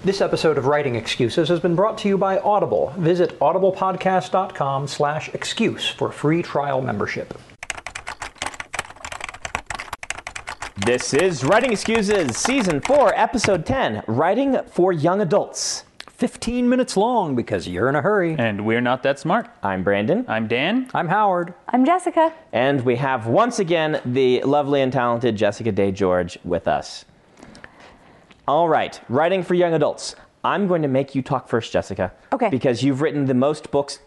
This episode of Writing Excuses has been brought to you by Audible. Visit audiblepodcast.com slash excuse for free trial membership. This is Writing Excuses, Season 4, Episode 10 Writing for Young Adults. 15 minutes long because you're in a hurry. And we're not that smart. I'm Brandon. I'm Dan. I'm Howard. I'm Jessica. And we have once again the lovely and talented Jessica Day George with us. All right, writing for young adults. I'm going to make you talk first, Jessica. Okay. Because you've written the most books,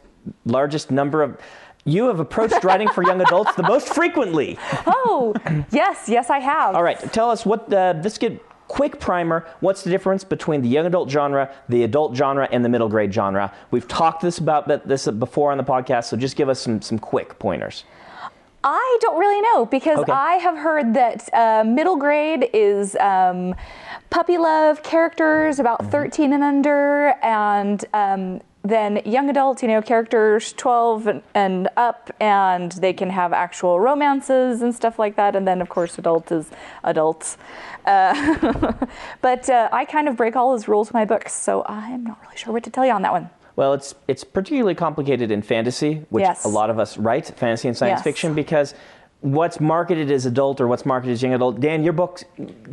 largest number of. You have approached writing for young adults the most frequently. Oh, yes, yes, I have. All right, tell us what the. This get quick primer. What's the difference between the young adult genre, the adult genre, and the middle grade genre? We've talked this about this before on the podcast, so just give us some some quick pointers. I don't really know because Okay. I have heard that uh, middle grade is um, puppy love characters about Mm-hmm. 13 and under, and um, then young adults, you know, characters 12 and, and up, and they can have actual romances and stuff like that. And then, of course, adult is adults. Uh, but uh, I kind of break all those rules with my books, so I'm not really sure what to tell you on that one. Well, it's it's particularly complicated in fantasy, which Yes. a lot of us write, fantasy and science Yes. fiction, because what's marketed as adult or what's marketed as young adult. Dan, your book,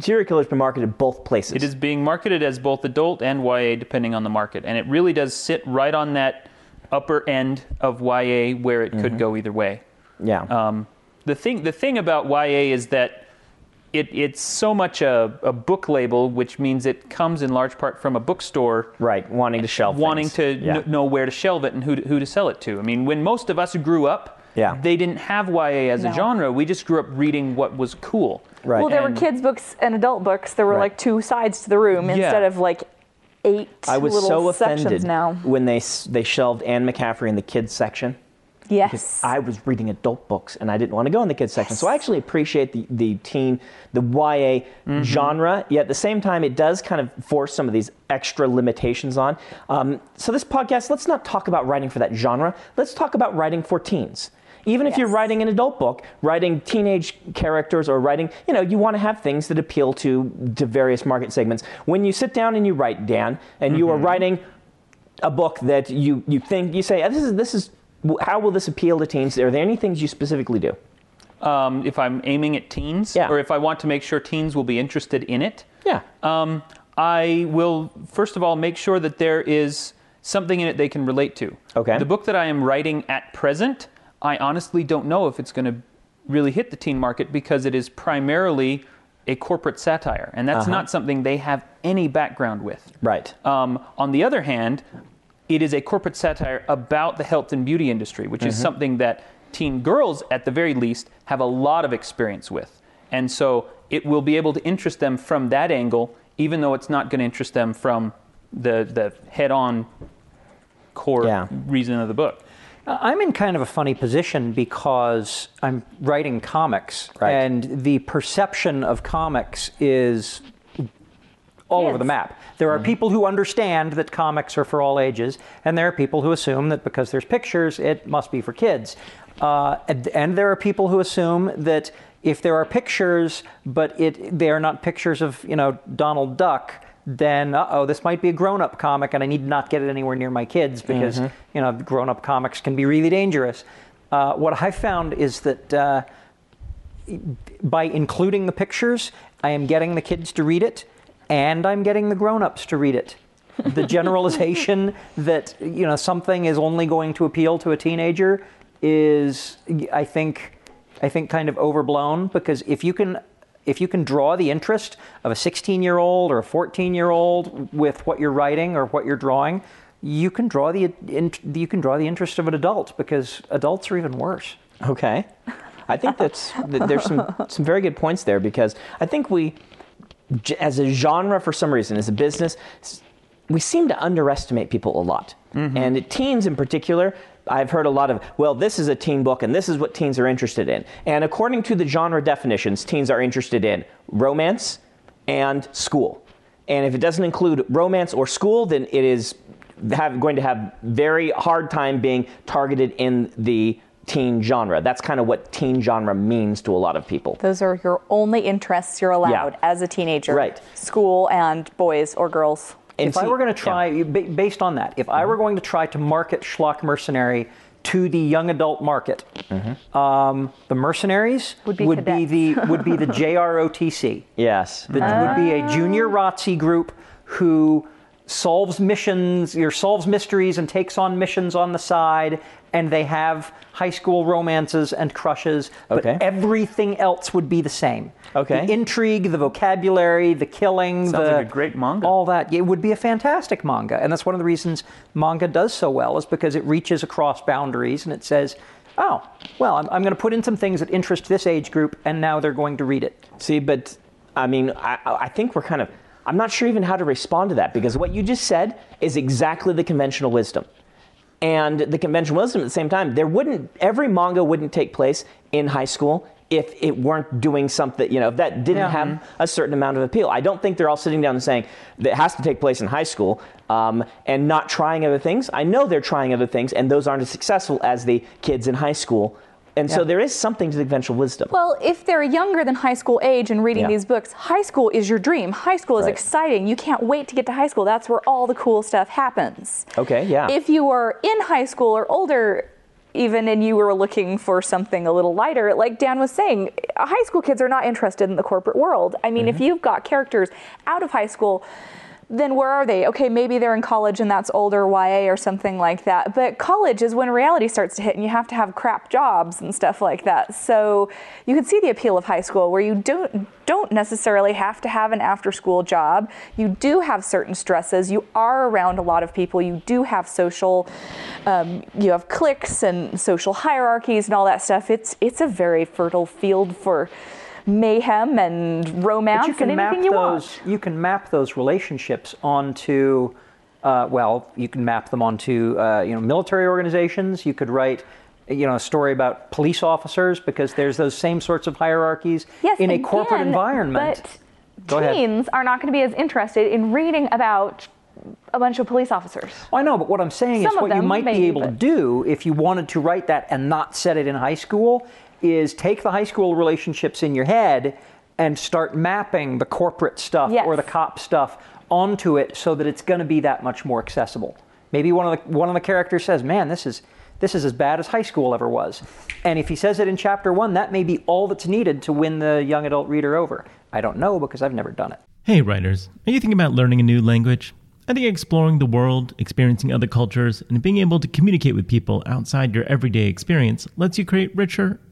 Serial Killer's been marketed both places. It is being marketed as both adult and YA, depending on the market. And it really does sit right on that upper end of YA where it could go either way. Yeah. Um, the thing, the thing about YA is that it, it's so much a, a book label, which means it comes in large part from a bookstore right. Wanting to shelve. wanting things. to Yeah. kn- know where to shelve it and who to, who to sell it to. I mean, when most of us grew up, Yeah. they didn't have YA as a genre. We just grew up reading what was cool. Right. Well, there And- were kids' books and adult books. There were Right. like two sides to the room Yeah. instead of like eight I was so offended now. when they they shelved Anne McCaffrey in the kids section. Yes. I was reading adult books and I didn't want to go in the kids section. So I actually appreciate the, the teen, the YA Mm-hmm. genre. Yet at the same time, it does kind of force some of these extra limitations on. Um, so this podcast, let's not talk about writing for that genre. Let's talk about writing for teens. Even if you're writing an adult book, writing teenage characters or writing, you know, you want to have things that appeal to to various market segments. When you sit down and you write, Dan, and you are Mm-hmm. writing a book that you you think you say "Ah, this is this is how will this appeal to teens? Are there any things you specifically do? Um, if I'm aiming at teens, Yeah. or if I want to make sure teens will be interested in it, Yeah. um, I will first of all make sure that there is something in it they can relate to. Okay. The book that I am writing at present, I honestly don't know if it's going to really hit the teen market because it is primarily a corporate satire, and that's not something they have any background with. Right. Um, on the other hand, it is a corporate satire about the health and beauty industry, which is something that teen girls, at the very least, have a lot of experience with. And so it will be able to interest them from that angle, even though it's not going to interest them from the, the head on core Yeah. reason of the book. Uh, I'm in kind of a funny position because I'm writing comics, Right. and the perception of comics is all over the map. There are people who understand that comics are for all ages, and there are people who assume that because there's pictures, it must be for kids. Uh, and, and there are people who assume that if there are pictures, but it they are not pictures of you know Donald Duck, then uh oh, this might be a grown-up comic, and I need not get it anywhere near my kids because you know grown-up comics can be really dangerous. Uh, what I found is that. Uh, by including the pictures, I am getting the kids to read it, and I'm getting the grown-ups to read it. The generalization that you know something is only going to appeal to a teenager is, I think, I think kind of overblown because if you can. If you can draw the interest of a 16 year old or a 14 year old with what you're writing or what you're drawing, you can draw the in, you can draw the interest of an adult because adults are even worse. Okay. I think that's that there's some some very good points there because I think we, j- as a genre, for some reason, as a business, we seem to underestimate people a lot, mm-hmm. and teens in particular. I've heard a lot of, well, this is a teen book, and this is what teens are interested in. And according to the genre definitions, teens are interested in romance and school. And if it doesn't include romance or school, then it is have, going to have very hard time being targeted in the teen genre. That's kind of what teen genre means to a lot of people. Those are your only interests you're allowed Yeah. as a teenager. Right. School and boys or girls. And if I were going to. Mm-hmm. try, ba- based on that, if I were going to try to market Schlock Mercenary to the young adult market, Mm-hmm. um, the Mercenaries Would be would be the would be the JROTC. Yes. That would be a junior ROTC group who solves missions, or solves mysteries and takes on missions on the side, and they have high school romances and crushes, but Okay. everything else would be the same. Okay. The intrigue, the vocabulary, the killing, Sounds the like a great manga. all that. It would be a fantastic manga, and that's one of the reasons manga does so well is because it reaches across boundaries and it says, "Oh, well, I'm, I'm going to put in some things that interest this age group, and now they're going to read it." See, but I mean, I, I think we're kind of, I'm not sure even how to respond to that because what you just said is exactly the conventional wisdom. And the conventional wisdom at the same time, there wouldn't, every manga wouldn't take place in high school if it weren't doing something, you know, if that didn't Yeah. have a certain amount of appeal. I don't think they're all sitting down and saying that it has to take place in high school um, and not trying other things. I know they're trying other things, and those aren't as successful as the kids in high school. And so there is something to the conventional wisdom. Well, if they're younger than high school age and reading Yeah. these books, high school is your dream. High school is Right. exciting. You can't wait to get to high school. That's where all the cool stuff happens. Okay, yeah. If you are in high school or older, even and you were looking for something a little lighter, like Dan was saying, high school kids are not interested in the corporate world. I mean, if Mm-hmm. you've got characters out of high school, then where are they? Okay, maybe they're in college and that's older YA or something like that. But college is when reality starts to hit and you have to have crap jobs and stuff like that. So you can see the appeal of high school where you don't don't necessarily have to have an after school job. You do have certain stresses. You are around a lot of people. You do have social um, you have cliques and social hierarchies and all that stuff. It's it's a very fertile field for mayhem and romance you can and map anything you those. want. You can map those relationships onto. Uh, well, you can map them onto uh, you know military organizations. You could write you know a story about police officers because there's those same sorts of hierarchies Yes, in a corporate again, environment. But teens are not going to be as interested in reading about a bunch of police officers. Well, I know, but what I'm saying Some is what you might maybe, be able to do if you wanted to write that and not set it in high school is take the high school relationships in your head and start mapping the corporate stuff Yes. or the cop stuff onto it so that it's going to be that much more accessible. Maybe one of the one of the characters says, "Man, this is this is as bad as high school ever was." And if he says it in chapter 1, that may be all that's needed to win the young adult reader over. I don't know because I've never done it. Hey, writers, are you thinking about learning a new language? I think exploring the world, experiencing other cultures, and being able to communicate with people outside your everyday experience lets you create richer,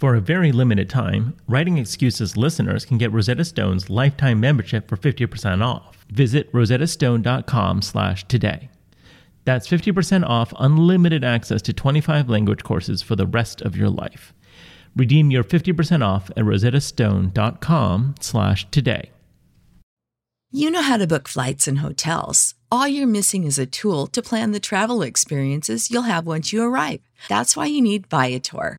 For a very limited time, Writing Excuses listeners can get Rosetta Stone's lifetime membership for 50% off. Visit rosettastone.com slash today. That's 50% off unlimited access to 25 language courses for the rest of your life. Redeem your 50% off at rosettastone.com slash today. You know how to book flights and hotels. All you're missing is a tool to plan the travel experiences you'll have once you arrive. That's why you need Viator.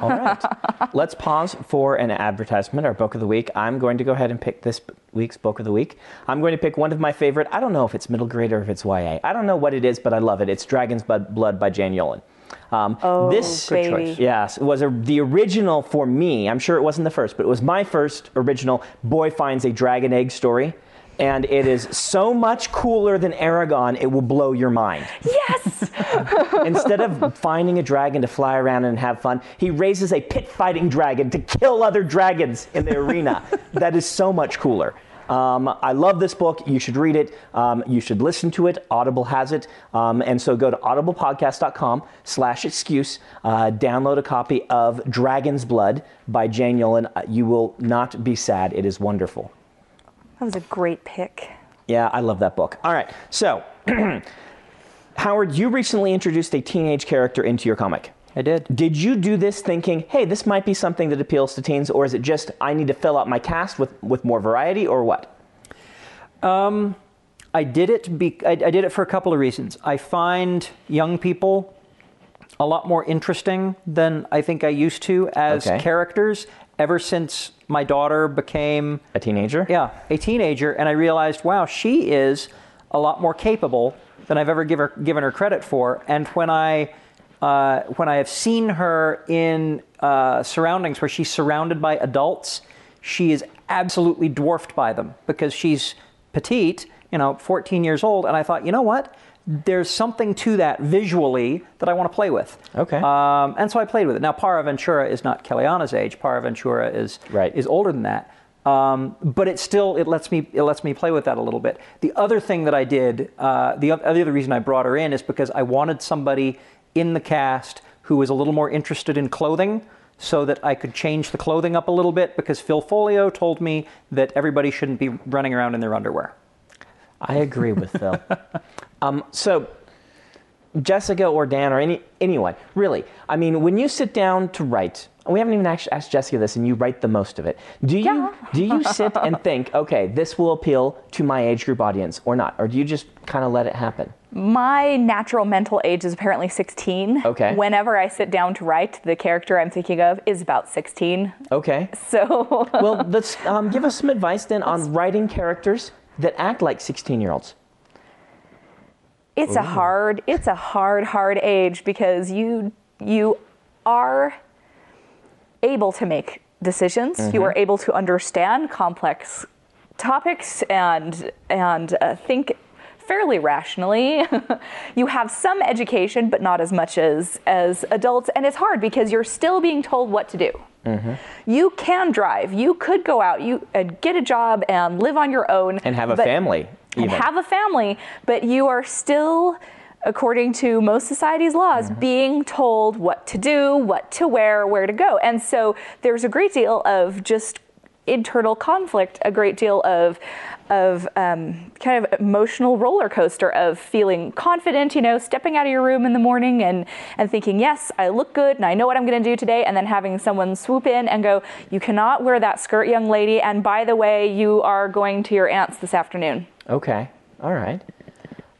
All right. Let's pause for an advertisement, our book of the week. I'm going to go ahead and pick this week's book of the week. I'm going to pick one of my favorite. I don't know if it's middle grade or if it's YA. I don't know what it is, but I love it. It's Dragon's Blood by Jane Yolen. Um, Oh, this baby. choice. Yes, was a, the original for me. I'm sure it wasn't the first, but it was my first original boy finds a dragon egg story. And it is so much cooler than Eragon, it will blow your mind. Yes! Instead of finding a dragon to fly around and have fun, he raises a pit fighting dragon to kill other dragons in the arena. That is so much cooler. Um, I love this book. You should read it. Um, you should listen to it. Audible has it. Um, and so go to audiblepodcast.com slash excuse. Uh, download a copy of Dragon's Blood by Jane Yolen. Uh, You will not be sad. It is wonderful. That was a great pick. Yeah, I love that book. All right. So, Howard, you recently introduced a teenage character into your comic. I did. Did you do this thinking, hey, this might be something that appeals to teens, or is it just I need to fill out my cast with, with more variety, or what? Um, I did it. Be, I, I did it for a couple of reasons. I find young people a lot more interesting than I think I used to as Okay. characters. Ever since my daughter became A teenager? yeah a teenager, and I realized, wow, she is a lot more capable than I've ever give her, given her credit for. And when I uh, when I have seen her in uh, surroundings where she's surrounded by adults, she is absolutely dwarfed by them because she's petite, you know, 14 years old. And I thought, you know what? There's something to that visually that I want to play with. Okay. Um, and so I played with it. Now, Para Ventura is not Kellyanna's age. Para Ventura is Right. is older than that. Um, but it still it lets me it lets me play with that a little bit. The other thing that I did, uh, the the other reason I brought her in is because I wanted somebody in the cast who was a little more interested in clothing, so that I could change the clothing up a little bit. Because Phil Foglio told me that everybody shouldn't be running around in their underwear. I agree with Phil. um, so, Jessica or Dan or any anyone, really. I mean, when you sit down to write, we haven't even actually asked Jessica this, and you write the most of it. Do you Yeah. do you sit and think, okay, this will appeal to my age group audience, or not, or do you just kind of let it happen? My natural mental age is apparently 16. Okay. Whenever I sit down to write, the character I'm thinking of is about 16. Okay. So Well, let's um, give us some advice then on writing characters that act like 16 year olds. It's a hard it's a hard hard age because you you are able to make decisions. You are able to understand complex topics and and uh, think fairly rationally. You have some education but not as much as as adults and it's hard because you're still being told what to do. You can drive. You could go out you and get a job and live on your own And have a family, and even. have a family, but you are still, according to most society's laws, Mm-hmm. being told what to do, what to wear, where to go. And so there's a great deal of just internal conflict, a great deal of of um, kind of emotional roller coaster of feeling confident, you know, stepping out of your room in the morning and and thinking, yes, I look good and I know what I'm going to do today, and then having someone swoop in and go, you cannot wear that skirt, young lady, and by the way, you are going to your aunt's this afternoon. Okay. All right.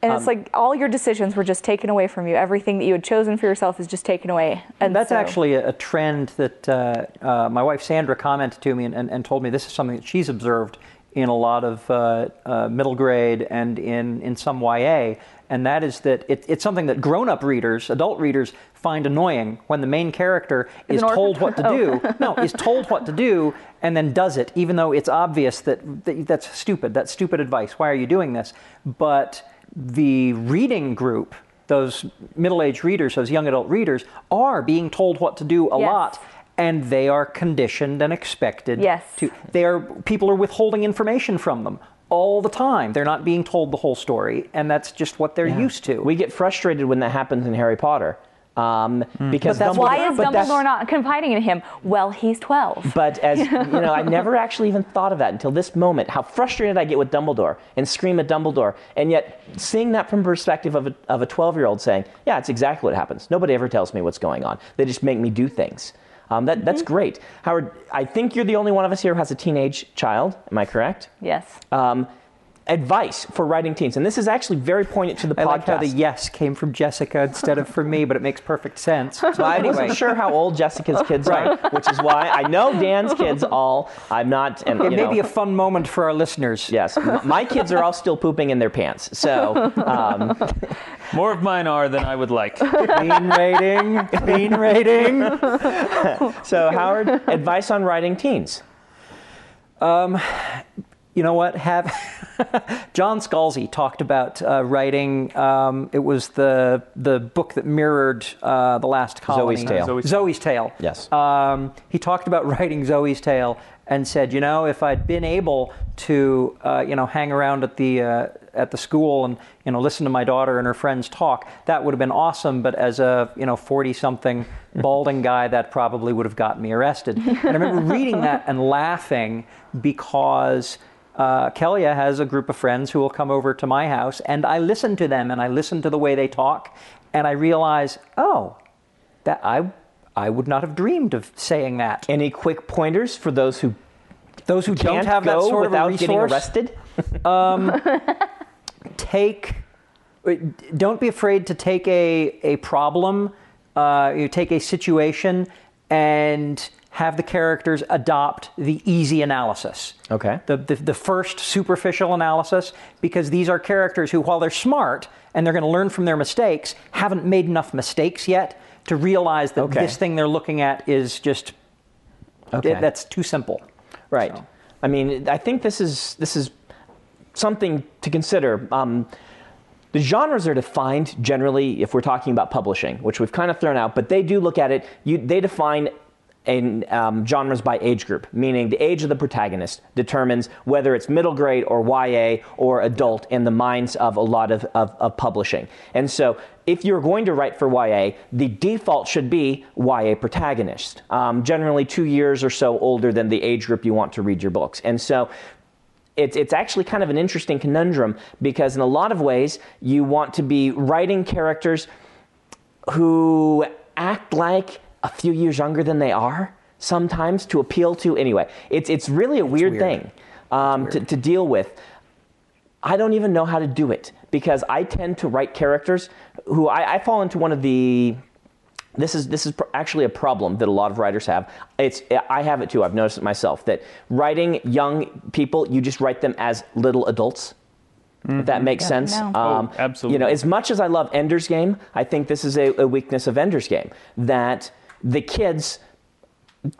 And Um, it's like all your decisions were just taken away from you. Everything that you had chosen for yourself is just taken away. And That's so- actually a, a trend that uh, uh, my wife Sandra commented to me and, and, and told me this is something that she's observed in a lot of uh, uh, middle grade and in, in some YA, and that is that it, it's something that grown up readers, adult readers, find annoying when the main character Is is told what to do. no, is told what to do and then does it, even though it's obvious that, that that's stupid. That's stupid advice. Why are you doing this? But the reading group, those middle aged readers, those young adult readers, are being told what to do a Yes. lot. And they are conditioned and expected Yes. to. They are people are withholding information from them all the time. They're not being told the whole story, and that's just what they're used to. We get frustrated when that happens in Harry Potter. Um, because But that's Dumbledore, Why is Dumbledore not confiding in him? Well, he's 12. But as you know, I never actually even thought of that until this moment. How frustrated I get with Dumbledore and scream at Dumbledore, and yet seeing that from perspective of a, of a 12-year-old saying, "Yeah, it's exactly what happens. Nobody ever tells me what's going on. They just make me do things." Um, that, That's great, Howard. I think you're the only one of us here who has a teenage child. Am I correct? yes. Um, advice for writing teens, and this is actually very poignant to the I podcast. like how the yes came from Jessica instead of from me, but it makes perfect sense. So So I anyway, wasn't sure how old Jessica's kids are, which is why I know Dan's kids all. I'm not, and it you may know, be a fun moment for our listeners. Yes, my kids are all still pooping in their pants. So, um, More of mine are than I would like. Bean rating, bean rating. so Howard, advice on writing teens. You know what? Have John Scalzi talked about uh, writing. Um, it was the the book that mirrored uh, the Last Colony. Zoe's Tale. Zoe's- Zoe's Tale. Yes. Um, he talked about writing Zoe's Tale and said, you know, if I'd been able to, uh, you know, hang around at the uh, at the school and you know listen to my daughter and her friends talk, that would have been awesome. But as a you know forty something balding guy, that probably would have gotten me arrested. And I remember reading that and laughing because. Uh, Kelia has a group of friends who will come over to my house, and I listen to them, and I listen to the way they talk, and I realize, oh, that I I would not have dreamed of saying that. Any quick pointers for those who Those who don't have that sort of without getting resource, arrested? take don't be afraid to take a a problem uh, you take a situation and have the characters adopt the easy analysis Okay. the, the, the first superficial analysis because these are characters who while they're smart and they're going to learn from their mistakes haven't made enough mistakes yet to realize that Okay. this thing they're looking at is just Okay. that's too simple Right. So. I mean, I think this is this is something to consider. Um, the genres are defined generally if we're talking about publishing, which we've kind of thrown out, but they do look at it. You, they define in um, genres by age group, meaning the age of the protagonist determines whether it's middle grade or YA or adult in the minds of a lot of, of, of publishing. And so, if you're going to write for YA, the default should be YA protagonist, um, generally two years or so older than the age group you want to read your books. And so, it's, it's actually kind of an interesting conundrum because, in a lot of ways, you want to be writing characters who act like a few years younger than they are sometimes to appeal to. Anyway, it's, it's really a weird, weird. thing um, To, to deal with. I don't even know how to do it because I tend to write characters who I, I fall into one of the. This is this is pr- actually a problem that a lot of writers have. It's I have it too. I've noticed it myself that writing young people, you just write them as little adults. If that makes sense. no. Um, Oh, absolutely. You know, as much as I love Ender's Game, I think this is a, a weakness of Ender's Game that the kids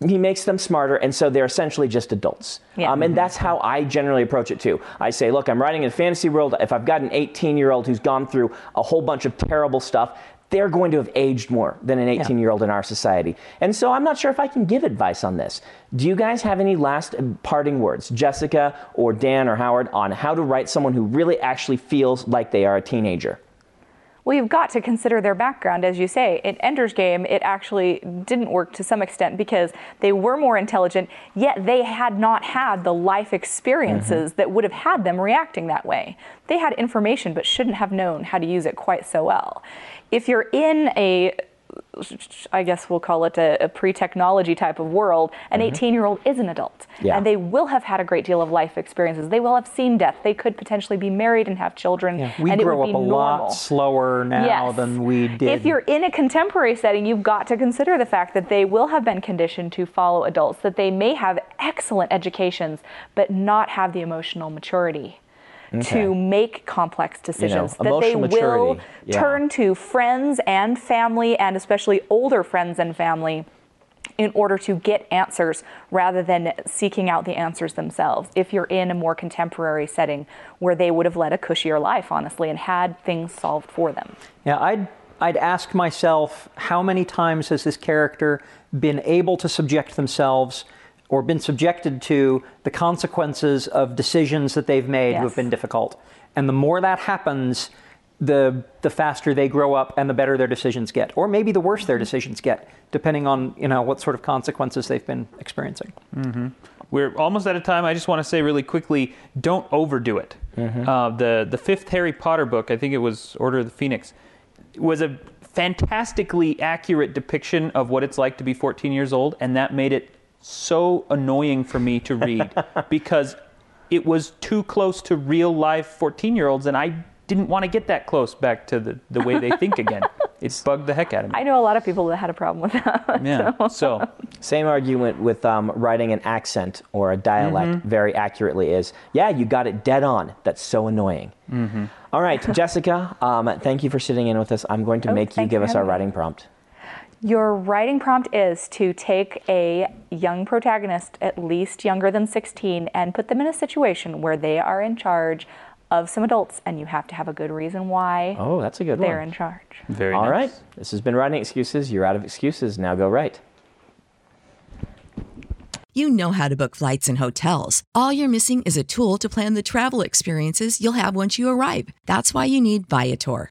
he makes them smarter, and so they're essentially just adults. Yeah. Um, and that's how I generally approach it too. I say, look, I'm writing in a fantasy world. If I've got an 18 year old who's gone through a whole bunch of terrible stuff, they're going to have aged more than an 18 year old in our society. And so I'm not sure if I can give advice on this. Do you guys have any last parting words, Jessica or Dan or Howard, on how to write someone who really actually feels like they are a teenager? Well, you've got to consider their background, as you say. In Ender's Game, it actually didn't work to some extent because they were more intelligent, yet they had not had the life experiences mm-hmm. that would have had them reacting that way. They had information but shouldn't have known how to use it quite so well. If you're in a I guess we'll call it a, a pre-technology type of world, an mm-hmm. 18-year-old is an adult, Yeah. and they will have had a great deal of life experiences. They will have seen death. They could potentially be married and have children, we and it grow would up be a normal. lot slower now Yes. than we did If you're in a contemporary setting, you've got to consider the fact that they will have been conditioned to follow adults, that they may have excellent educations, but not have the emotional maturity. To make complex decisions, that they emotional will yeah. turn to friends and family, and especially older friends and family, in order to get answers rather than seeking out the answers themselves. If you're in a more contemporary setting where they would have led a cushier life, honestly, and had things solved for them. Yeah, I'd I'd ask myself how many times has this character been able to subject themselves or been subjected to the consequences of decisions that they've made who have been difficult. And the more that happens, the the faster they grow up and the better their decisions get. Or maybe the worse their mm-hmm. decisions get, depending on, you know, what sort of consequences they've been experiencing. Mm-hmm. We're almost out of time. I just want to say really quickly: don't overdo it. Mm-hmm. Uh, the the fifth Harry Potter book, I think it was Order of the Phoenix, was a fantastically accurate depiction of what it's like to be 14 years old, and that made it so annoying for me to read because it was too close to real life 14 year olds, and I didn't want to get that close back to the, the way they think again. It bugged the heck out of me. I know a lot of people that had a problem with that. yeah. So Same argument with um, writing an accent or a dialect Mm-hmm. very accurately is, yeah, you got it dead on. That's so annoying. Mm-hmm. All right, Jessica, um, thank you for sitting in with us. I'm going to Oh, make you give us our me. writing prompt. Your writing prompt is to take a young protagonist, at least younger than 16, and put them in a situation where they are in charge of some adults, and you have to have a good reason why Oh, that's a good they're one. in charge. Very All nice. right. This has been Writing Excuses. You're out of excuses. Now go write. You know how to book flights and hotels. All you're missing is a tool to plan the travel experiences you'll have once you arrive. That's why you need Viator.